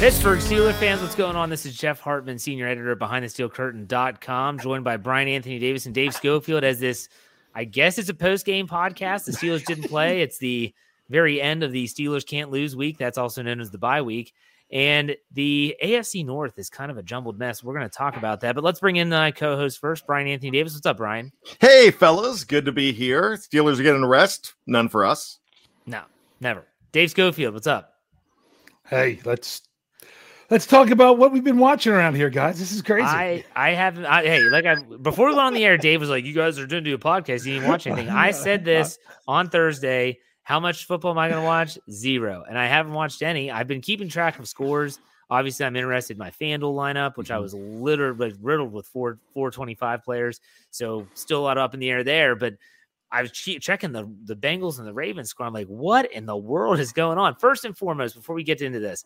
Pittsburgh Steelers fans, what's going on? This is Jeff Hartman, senior editor of BehindTheSteelCurtain.com, joined by Brian Anthony Davis and Dave Schofield as this, I guess it's a post game podcast. The Steelers didn't play. It's the very end of the Steelers can't lose week. That's also known as the bye week. And the AFC North is kind of a jumbled mess. We're going to talk about that. But let's bring in my co host first, Brian Anthony Davis. What's up, Brian? Hey, fellas. Good to be here. Steelers are getting a rest. None for us. No, never. Dave Schofield, what's up? Hey, let's let's talk about what we've been watching around here, guys. This is crazy. I I haven't. I, hey, like I before we went on the air, Dave was like, "You guys are doing do a podcast. You didn't watch anything." I said this on Thursday. How much football am I going to watch? Zero, and I haven't watched any. I've been keeping track of scores. Obviously, I'm interested in my FanDuel lineup, which I mm-hmm. was literally riddled with four four twenty five players. So still a lot up in the air there, but. I was che- checking the the Bengals and the Ravens score. I'm like, what in the world is going on? First and foremost, before we get into this,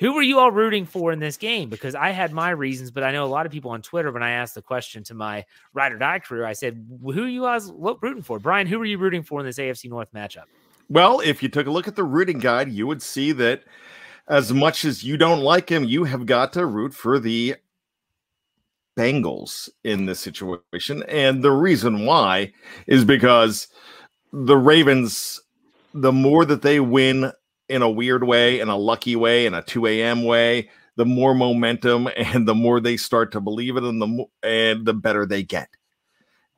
who were you all rooting for in this game? Because I had my reasons, but I know a lot of people on Twitter. When I asked the question to my ride or die crew, I said, "Who you guys rooting for?" Brian, who were you rooting for in this AFC North matchup? Well, if you took a look at the rooting guide, you would see that as much as you don't like him, you have got to root for the Bengals in this situation. And the reason why is because the Ravens, the more that they win in a weird way, in a lucky way, in a 2 a.m. way, the more momentum and the more they start to believe it and the mo- and the better they get.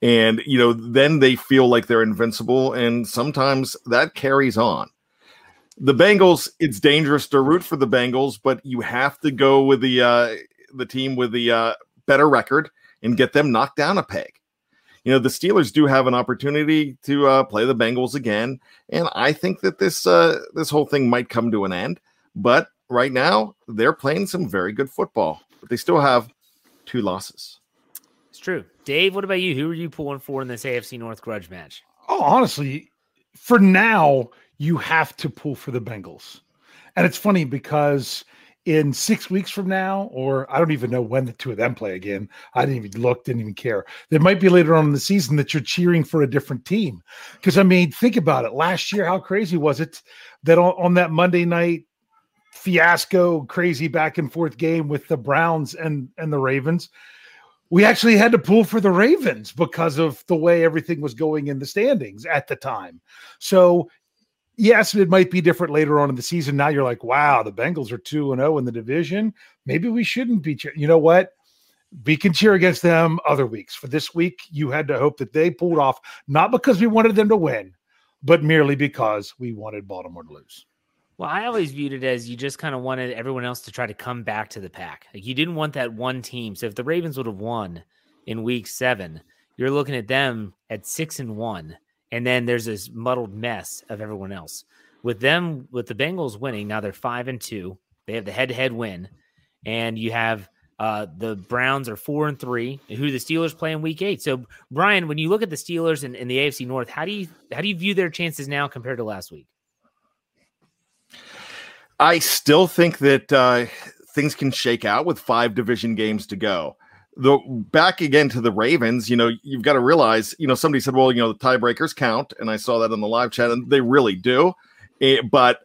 And you know, then they feel like they're invincible, and sometimes that carries on. The Bengals, it's dangerous to root for the Bengals, but you have to go with the uh, the team with the uh, better record and get them knocked down a peg. You know, the Steelers do have an opportunity to uh, play the Bengals again, and I think that this uh, this whole thing might come to an end. But right now, they're playing some very good football, but they still have two losses. It's true. Dave, what about you? Who are you pulling for in this AFC North grudge match? Oh, honestly, for now, you have to pull for the Bengals. And it's funny because in six weeks from now, or I don't even know when the two of them play again. I didn't even look, didn't even care. There might be later on in the season that you're cheering for a different team. Because I mean, think about it. Last year, how crazy was it that on, on that Monday night fiasco, crazy back and forth game with the Browns and and the Ravens? We actually had to pull for the Ravens because of the way everything was going in the standings at the time. So yes, it might be different later on in the season. Now you're like, wow, the Bengals are 2 and 0 in the division. Maybe we shouldn't be. You know what? We can cheer against them other weeks. For this week, you had to hope that they pulled off, not because we wanted them to win, but merely because we wanted Baltimore to lose. Well, I always viewed it as you just kind of wanted everyone else to try to come back to the pack. Like you didn't want that one team. So if the Ravens would have won in week seven, you're looking at them at six and one. And then there's this muddled mess of everyone else. With them, with the Bengals winning, now they're five and two. They have the head to head win. And you have uh, the Browns are four and three, who the Steelers play in week eight. So, Brian, when you look at the Steelers in the AFC North, how do you how do you view their chances now compared to last week? I still think that uh, things can shake out with five division games to go. The back again to the Ravens, you know, you've got to realize, you know, somebody said, well, you know, the tiebreakers count, and I saw that in the live chat, and they really do. It, eh, but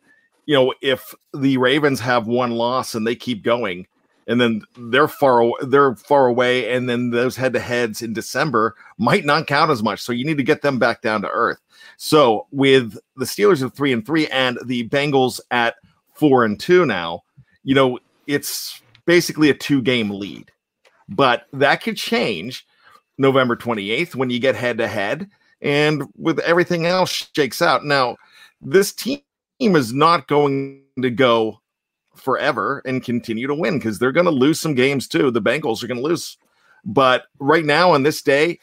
you know, if the Ravens have one loss and they keep going, and then they're far they're far away, and then those head to heads in December might not count as much. So you need to get them back down to earth. So with the Steelers at three and three and the Bengals at four and two now, you know, it's basically a two game lead. But that could change November 28th when you get head to head and with everything else shakes out. Now, this team is not going to go forever and continue to win because they're going to lose some games too. The Bengals are going to lose. But right now, on this day,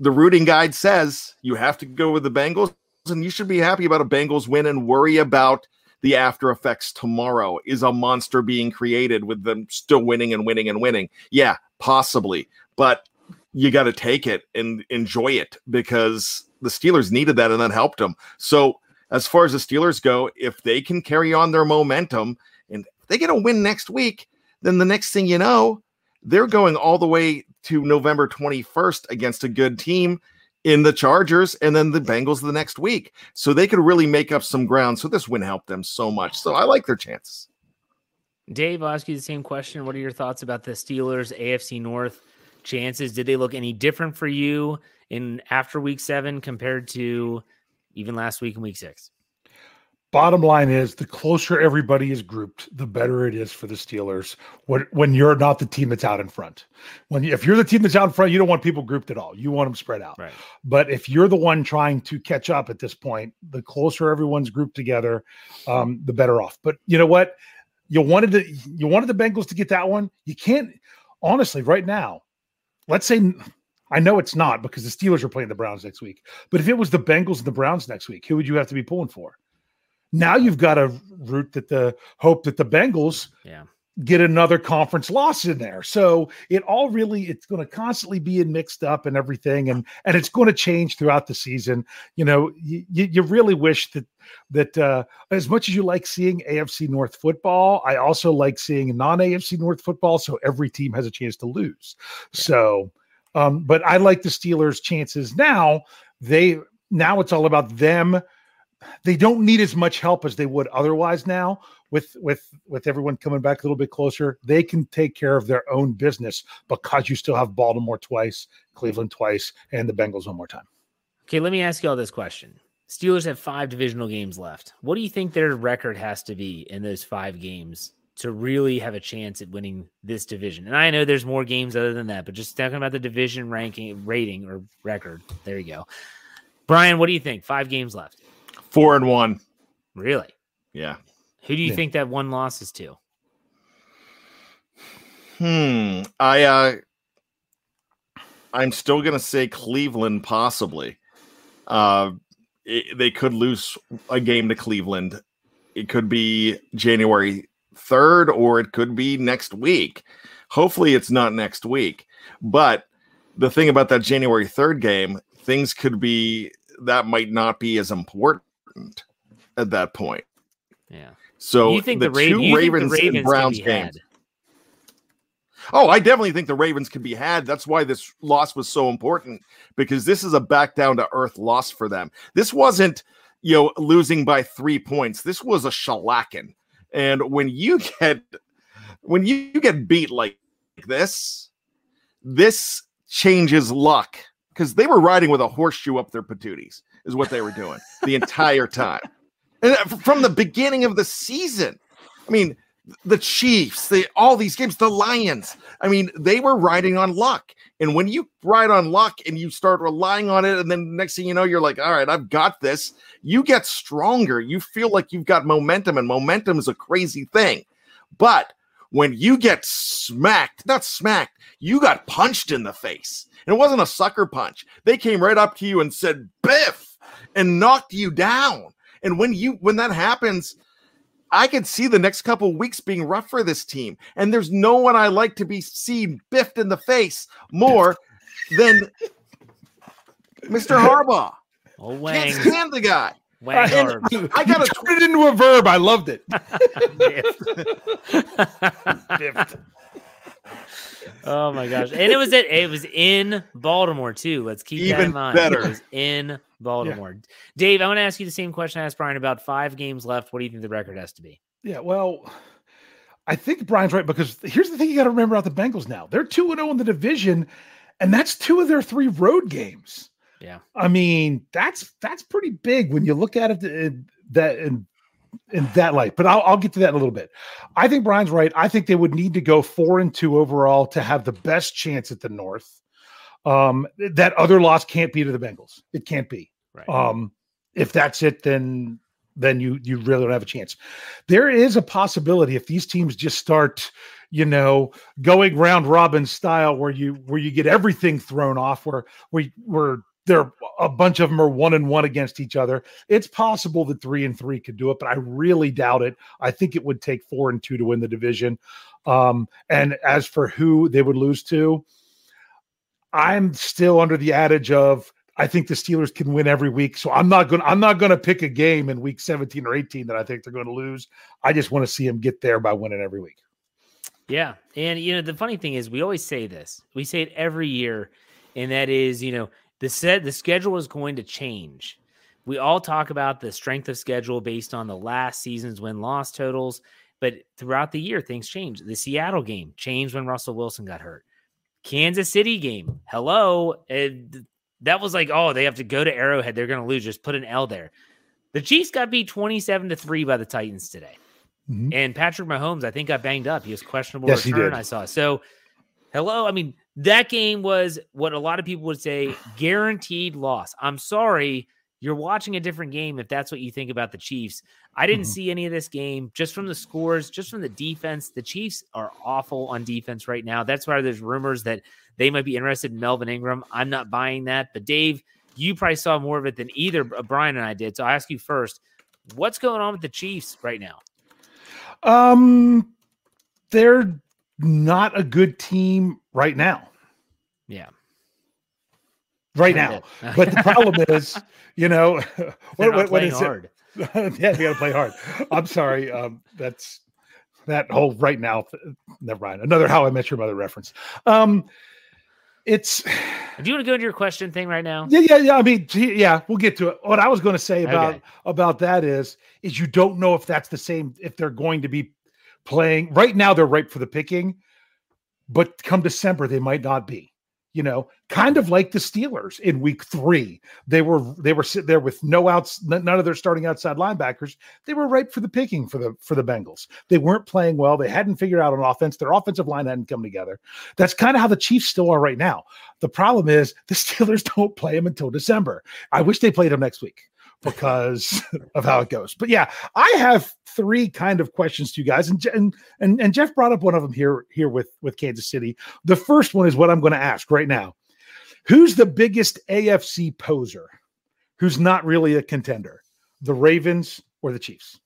the rooting guide says you have to go with the Bengals, and you should be happy about a Bengals win and worry about the after effects tomorrow. Is a monster being created with them still winning and winning and winning? Yeah, possibly. But you got to take it and enjoy it because the Steelers needed that and that helped them. So, as far as the Steelers go, if they can carry on their momentum and they get a win next week, then the next thing you know, they're going all the way to November 21st against a good team in the Chargers and then the Bengals the next week. So they could really make up some ground. So this win helped them so much. So I like their chances. Dave, I'll ask you the same question. What are your thoughts about the Steelers AFC North chances? Did they look any different for you in after week seven compared to even last week in week six? bottom line is the closer everybody is grouped, the better it is for the Steelers when, when you're not the team that's out in front. When if you're the team that's out in front, you don't want people grouped at all. You want them spread out. Right. But if you're the one trying to catch up at this point, the closer everyone's grouped together, um, the better off. But you know what? You wanted to you wanted the Bengals to get that one. You can't honestly right now. Let's say I know it's not because the Steelers are playing the Browns next week. But if it was the Bengals and the Browns next week, who would you have to be pulling for? Now you've got a root that the hope that the Bengals yeah. Get another conference loss in there. So it all really it's going to constantly be mixed up and everything, and and it's going to change throughout the season. You know, you, you really wish that that uh, as much as you like seeing AFC North football, I also like seeing non AFC North football. So every team has a chance to lose. Yeah. So, um, but I like the Steelers' chances now. They now it's all about them they don't need as much help as they would otherwise now with with with everyone coming back a little bit closer they can take care of their own business because you still have baltimore twice cleveland twice and the bengals one more time. Okay let me ask you all this question. Steelers have five divisional games left. What do you think their record has to be in those five games to really have a chance at winning this division? And i know there's more games other than that but just talking about the division ranking rating or record there you go. Brian what do you think? Five games left. Four and one. Really? Yeah. Who do you yeah. think that one loss is to? Hmm. I uh I'm still gonna say Cleveland possibly. Uh it, they could lose a game to Cleveland. It could be January 3rd or it could be next week. Hopefully it's not next week. But the thing about that January 3rd game, things could be that might not be as important important at that point. Yeah. So you think the, the Ra- two Ravens, Ravens, and Browns games. Oh, I definitely think the Ravens can be had. That's why this loss was so important because this is a back down to earth loss for them. This wasn't, you know, losing by three points. This was a shellacking. And when you get when you get beat like this, this changes luck because they were riding with a horseshoe up their patooties is what they were doing the entire time. And uh, from the beginning of the season. I mean, the Chiefs, the all these games, the Lions. I mean, they were riding on luck. And when you ride on luck and you start relying on it, and then next thing you know, you're like, all right, I've got this. You get stronger. You feel like you've got momentum, and momentum is a crazy thing. But when you get smacked, not smacked, you got punched in the face. And it wasn't a sucker punch. They came right up to you and said, Biff, and knocked you down. And when you when that happens, I could see the next couple weeks being rough for this team. And there's no one I like to be seen biffed in the face more than Mr. Harbaugh. Oh, Can't stand the guy. Wang And hard. I got You to turned it into a verb. I loved it. oh my gosh. And it was it it was in Baltimore too. Let's keep that Even in mind. better. It was in Baltimore. Dave, I want to ask you the same question I asked Brian about five games left. What do you think the record has to be? Yeah, well, I think Brian's right because here's the thing you got to remember about the Bengals now. They're 2 0 in the division, and that's two of their three road games. Yeah. I mean, that's that's pretty big when you look at it in that in, in that light. But I'll, I'll get to that in a little bit. I think Brian's right. I think they would need to go four and two overall to have the best chance at the North. Um, that other loss can't be to the Bengals. It can't be. Right. Um, if that's it, then then you you really don't have a chance. There is a possibility if these teams just start, you know, going round robin style where you where you get everything thrown off, where where where there a bunch of them are one and one against each other. It's possible that three and three could do it, but I really doubt it. I think it would take four and two to win the division. Um, and as for who they would lose to, I'm still under the adage of I think the Steelers can win every week. So I'm not going to I'm not going to pick a game in week 17 or 18 that I think they're going to lose. I just want to see them get there by winning every week. Yeah. And you know, the funny thing is we always say this. We say it every year, and that is, you know, the set the schedule is going to change. We all talk about the strength of schedule based on the last season's win loss totals, but throughout the year things change. The Seattle game changed when Russell Wilson got hurt. Kansas City game, hello, that was like, oh, they have to go to Arrowhead. They're going to lose. Just put an L there. The Chiefs got beat 27 to 3 by the Titans today. Mhm. And Patrick Mahomes, I think, got banged up. He was questionable Yes, return. I saw. So, hello. I mean, that game was what a lot of people would say guaranteed loss. I'm sorry. You're watching a different game if that's what you think about the Chiefs. I didn't Mhm. see any of this game just from the scores, just from the defense. The Chiefs are awful on defense right now. That's why there's rumors that they might be interested in Melvin Ingram. I'm not buying that. But Dave, you probably saw more of it than either Brian and I did. So I ask you first, what's going on with the Chiefs right now? Um they're not a good team right now. Yeah. Right now. But the problem is, you know, what, what, what is hard. it? yeah, they got to play hard. I'm sorry. Um, that's that whole right now. Never mind. Another How I Met Your Mother reference. Um, it's Do you want to go into your question thing right now? yeah, yeah, yeah. I mean, yeah, we'll get to it. What I was going to say about Okay. about that is, is you don't know if that's the same. If they're going to be playing right now, they're ripe for the picking, but come December, they might not be. You know, kind of like the Steelers in Week Three, they were they were sitting there with no outs, none of their starting outside linebackers. They were ripe for the picking for the for the Bengals. They weren't playing well. They hadn't figured out an offense. Their offensive line hadn't come together. That's kind of how the Chiefs still are right now. The problem is the Steelers don't play them until December. I wish they played them next week because of how it goes. But yeah, I have three kind of questions to you guys, and and and, and Jeff brought up one of them here here with with Kansas City. The first one is what I'm going to ask right now: Who's the biggest AFC poser? Who's not really a contender? The Ravens or the Chiefs?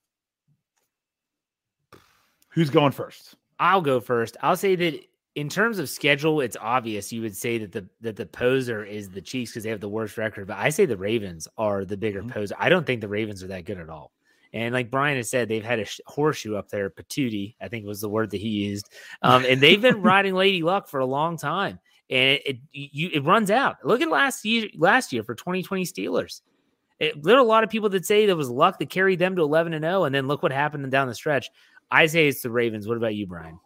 Who's going first? I'll go first. I'll say that in terms of schedule, it's obvious you would say that the that the poser is the Chiefs because they have the worst record. But I say the Ravens are the bigger poser. I don't think the Ravens are that good at all. And like Brian has said, they've had a sh- horseshoe up there, patootie, I think was the word that he used. Um, and they've been riding Lady Luck for a long time. And it, it you it runs out. Look at last year last year for 2020 Steelers. It, there are a lot of people that say there was luck that carried them to 11 and 0, and then look what happened down the stretch. I say it's the Ravens. What about you, Brian?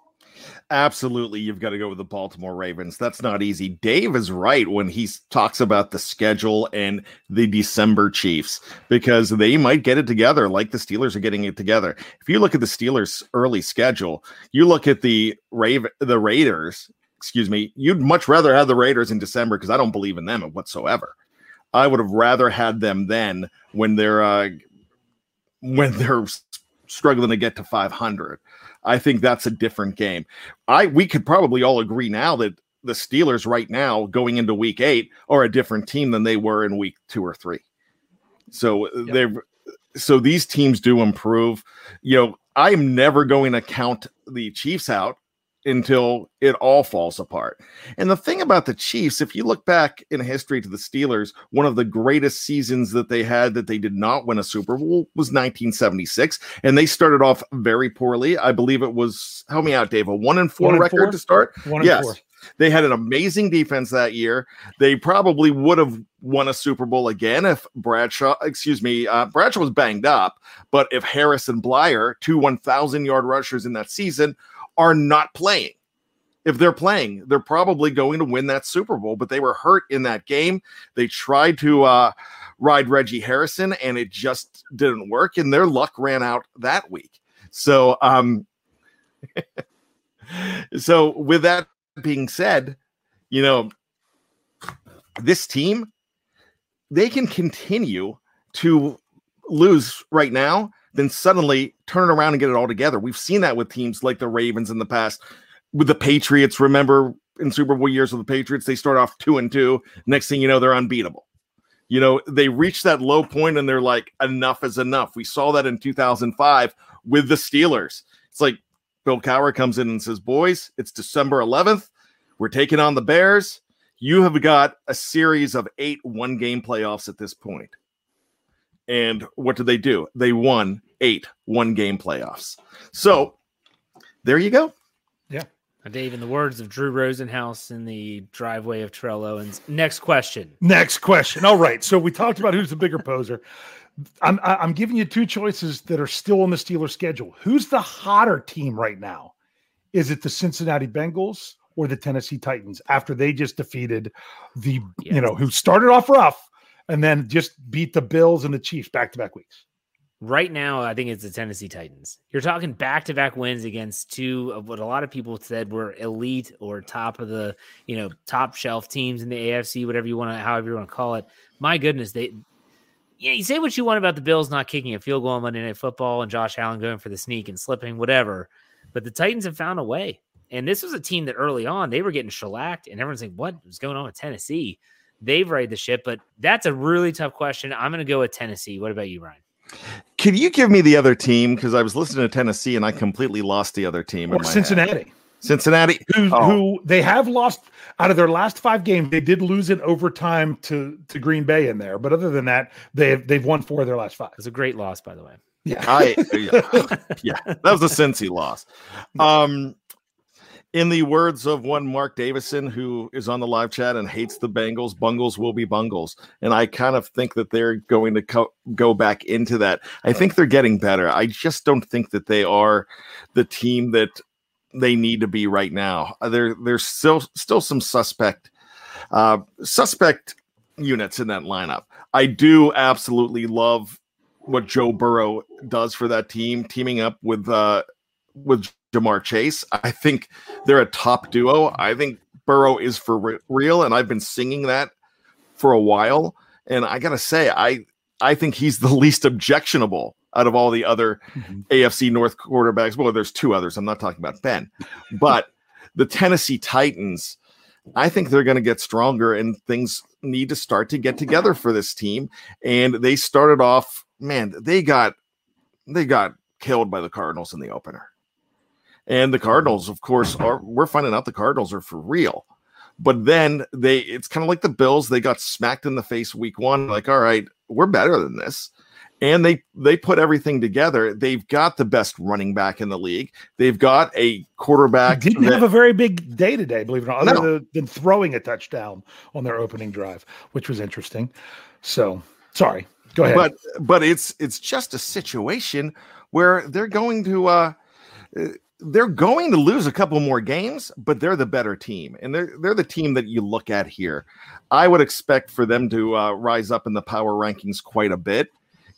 Absolutely, you've got to go with the Baltimore Ravens. That's not easy. Dave is right when he talks about the schedule and the December Chiefs because they might get it together like the Steelers are getting it together. If you look at the Steelers' early schedule, you look at the Raven, the Raiders. Excuse me. You'd much rather have the Raiders in December because I don't believe in them whatsoever. I would have rather had them then when they're uh, when they're struggling to get to 500. I think that's a different game. I we could probably all agree now that the Steelers right now going into week 8 are a different team than they were in week 2 or 3. So uh, yep. they're so these teams do improve. You know, I'm never going to count the Chiefs out until it all falls apart. And the thing about the Chiefs, if you look back in history to the Steelers, one of the greatest seasons that they had that they did not win a Super Bowl was 1976. And they started off very poorly. I believe it was, help me out, Dave, a one and four one record four? to start. One yes. Four. They had an amazing defense that year. They probably would have won a Super Bowl again if Bradshaw, excuse me, uh, Bradshaw was banged up. But if Harris and Bleier, two 1,000 yard rushers in that season, are not playing. If they're playing, they're probably going to win that Super Bowl, but they were hurt in that game. They tried to uh, ride Reggie Harrison and it just didn't work, and their luck ran out that week. So, um, so with that being said, you know, this team, they can continue to lose right now then suddenly turn it around and get it all together. We've seen that with teams like the Ravens in the past, with the Patriots. Remember in Super Bowl years with the Patriots, they start off two and two. Next thing you know, they're unbeatable. You know, they reach that low point and they're like, enough is enough. We saw that in 2005 with the Steelers. It's like Bill Cowher comes in and says, Boys, it's December 11th. We're taking on the Bears. You have got a series of eight one game playoffs at this point. And what did they do? They won eight one game playoffs. So there you go. Yeah. Dave, in the words of Drew Rosenhaus in the driveway of Terrell Owens, next question. Next question. All right. So we talked about who's the bigger poser. I'm I'm giving you two choices that are still on the Steelers schedule. Who's the hotter team right now? Is it the Cincinnati Bengals or the Tennessee Titans after they just defeated the yes. you know who started off rough and then just beat the Bills and the Chiefs back to back weeks? Right now, I think it's the Tennessee Titans. You're talking back to back wins against two of what a lot of people said were elite or top of the, you know, top shelf teams in the AFC, whatever you want to, however you want to call it. My goodness, they, yeah, you say what you want about the Bills not kicking a field goal on Monday Night Football and Josh Allen going for the sneak and slipping, whatever. But the Titans have found a way. And this was a team that early on they were getting shellacked, and everyone's like, "What was going on with Tennessee?" They've righted the ship, but that's a really tough question. I'm going to go with Tennessee. What about you, Ryan? Can you give me the other team? Because I was listening to Tennessee and I completely lost the other team. Or Cincinnati. Head. Cincinnati, who, oh. who they have lost out of their last five games. They did lose in overtime to to Green Bay in there, but other than that, they've they've won four of their last five. It's a great loss, by the way. Yeah, I yeah, yeah that was a Cincy loss. Um, in the words of one Mark Davison, who is on the live chat and hates the Bengals, bungles will be bungles. And I kind of think that they're going to co- go back into that. I think they're getting better. I just don't think that they are the team that they need to be right now. Uh, there, there's still still some suspect uh, suspect units in that lineup. I do absolutely love what Joe Burrow does for that team, teaming up with uh, with Ja'Marr Chase. I think they're a top duo. I think Burrow is for re- real, and I've been singing that for a while. And I gotta say, I I think he's the least objectionable out of all the other mm-hmm. AFC North quarterbacks. Well, there's two others. I'm not talking about Ben, but the Tennessee Titans. I think they're going to get stronger, and things need to start to get together for this team. And they started off, man. They got they got killed by the Cardinals in the opener. And the Cardinals, of course, are we're finding out the Cardinals are for real. But then they it's kind of like the Bills, they got smacked in the face week one, like, all right, we're better than this. And they they put everything together. They've got the best running back in the league. They've got a quarterback. Didn't that, have a very big day today, believe it or not, other no. than throwing a touchdown on their opening drive, which was interesting. So sorry, go ahead. But but it's it's just a situation where they're going to uh they're going to lose a couple more games, but they're the better team, and they're they're the team that you look at here. I would expect for them to uh, rise up in the power rankings quite a bit,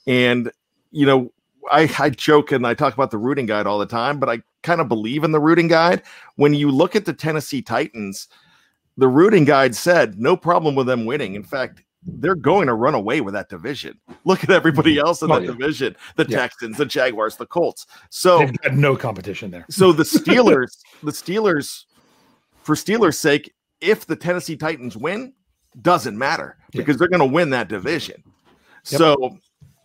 and you know, I, I joke and I talk about the rooting guide all the time, but I kind of believe in the rooting guide. When you look at the Tennessee Titans, the rooting guide said no problem with them winning. In fact, they're going to run away with that division. Look at everybody mm-hmm. else in Oh, that yeah. division: the Yeah. Texans, the Jaguars, the Colts. So no competition there. so the Steelers, the Steelers, for Steelers' sake, if the Tennessee Titans win, doesn't matter Yeah. because they're going to win that division. Yep. So,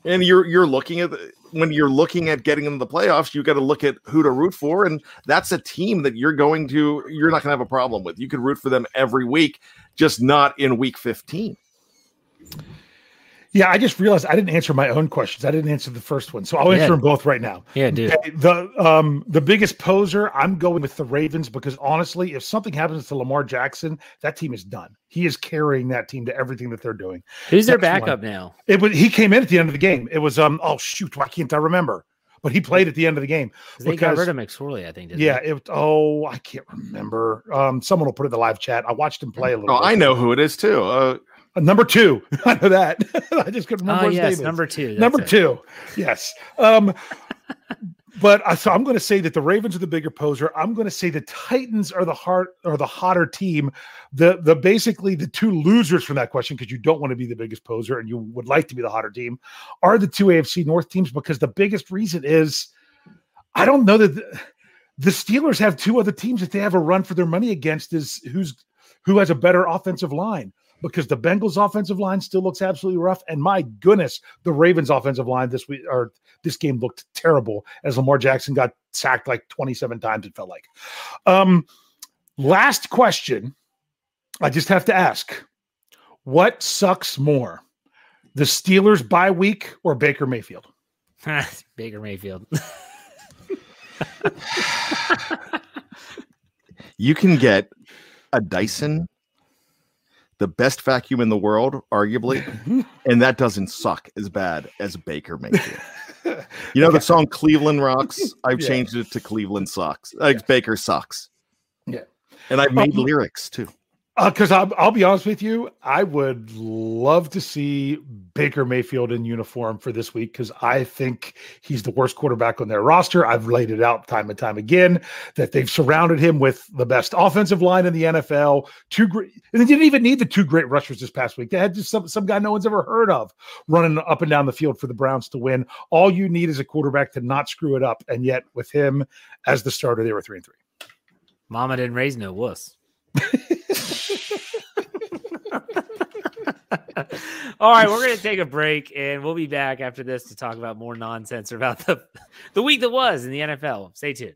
and you're you're looking at the- when you're looking at getting into the playoffs, you got to look at who to root for, and that's a team that you're going to you're not going to have a problem with. You could root for them every week, just not in week 15. Yeah, I just realized I didn't answer my own questions. I didn't answer the first one, so I'll Yeah. answer them both right now. Yeah, dude. Okay, The um the biggest poser, I'm going with the Ravens because honestly, if something happens to Lamar Jackson, that team is done. He is carrying that team to everything that they're doing. Who's their That's one. backup now? It was he came in at the end of the game. It was um oh shoot, why can't I remember? But he played at the end of the game. They got because- rid of McSorley, I think. didn't yeah, they? it oh I can't remember. Um, someone will put it in the live chat. I watched him play a little. Oh, bit. I know who it is too. Uh, Uh, number two. I know that. I just couldn't remember Oh his yes, name. number two. number it. two. Yes. Um, but I, so I'm going to say that the Ravens are the bigger poser. I'm going to say the Titans are the heart or the hotter team. The the basically the two losers from that question because you don't want to be the biggest poser and you would like to be the hotter team are the two AFC North teams because the biggest reason is I don't know that the, the Steelers have two other teams that they have a run for their money against is who's who has a better offensive line because the Bengals offensive line still looks absolutely rough. And my goodness, the Ravens offensive line this week or this game looked terrible as Lamar Jackson got sacked like 27 times, it felt like. Um, last question. I just have to ask what sucks more? The Steelers bye week or Baker Mayfield? Baker Mayfield. you can get a Dyson, the best vacuum in the world, arguably, and that doesn't suck as bad as Baker Mayfield. You know the song Cleveland Rocks? I've Yeah. changed it to Cleveland Sucks. Like Baker sucks. Yeah. And I've made Um, lyrics too. Uh, because I'll, I'll be honest with you, I would love to see Baker Mayfield in uniform for this week because I think he's the worst quarterback on their roster. I've laid it out time and time again that they've surrounded him with the best offensive line in the NFL. Two great, and they didn't even need the two great rushers this past week. They had just some, some guy no one's ever heard of running up and down the field for the Browns to win. All you need is a quarterback to not screw it up. And yet, with him as the starter, they were three and three. Mama didn't raise no wuss. All right, we're going to take a break and we'll be back after this to talk about more nonsense about the the week that was in the NFL. Stay tuned.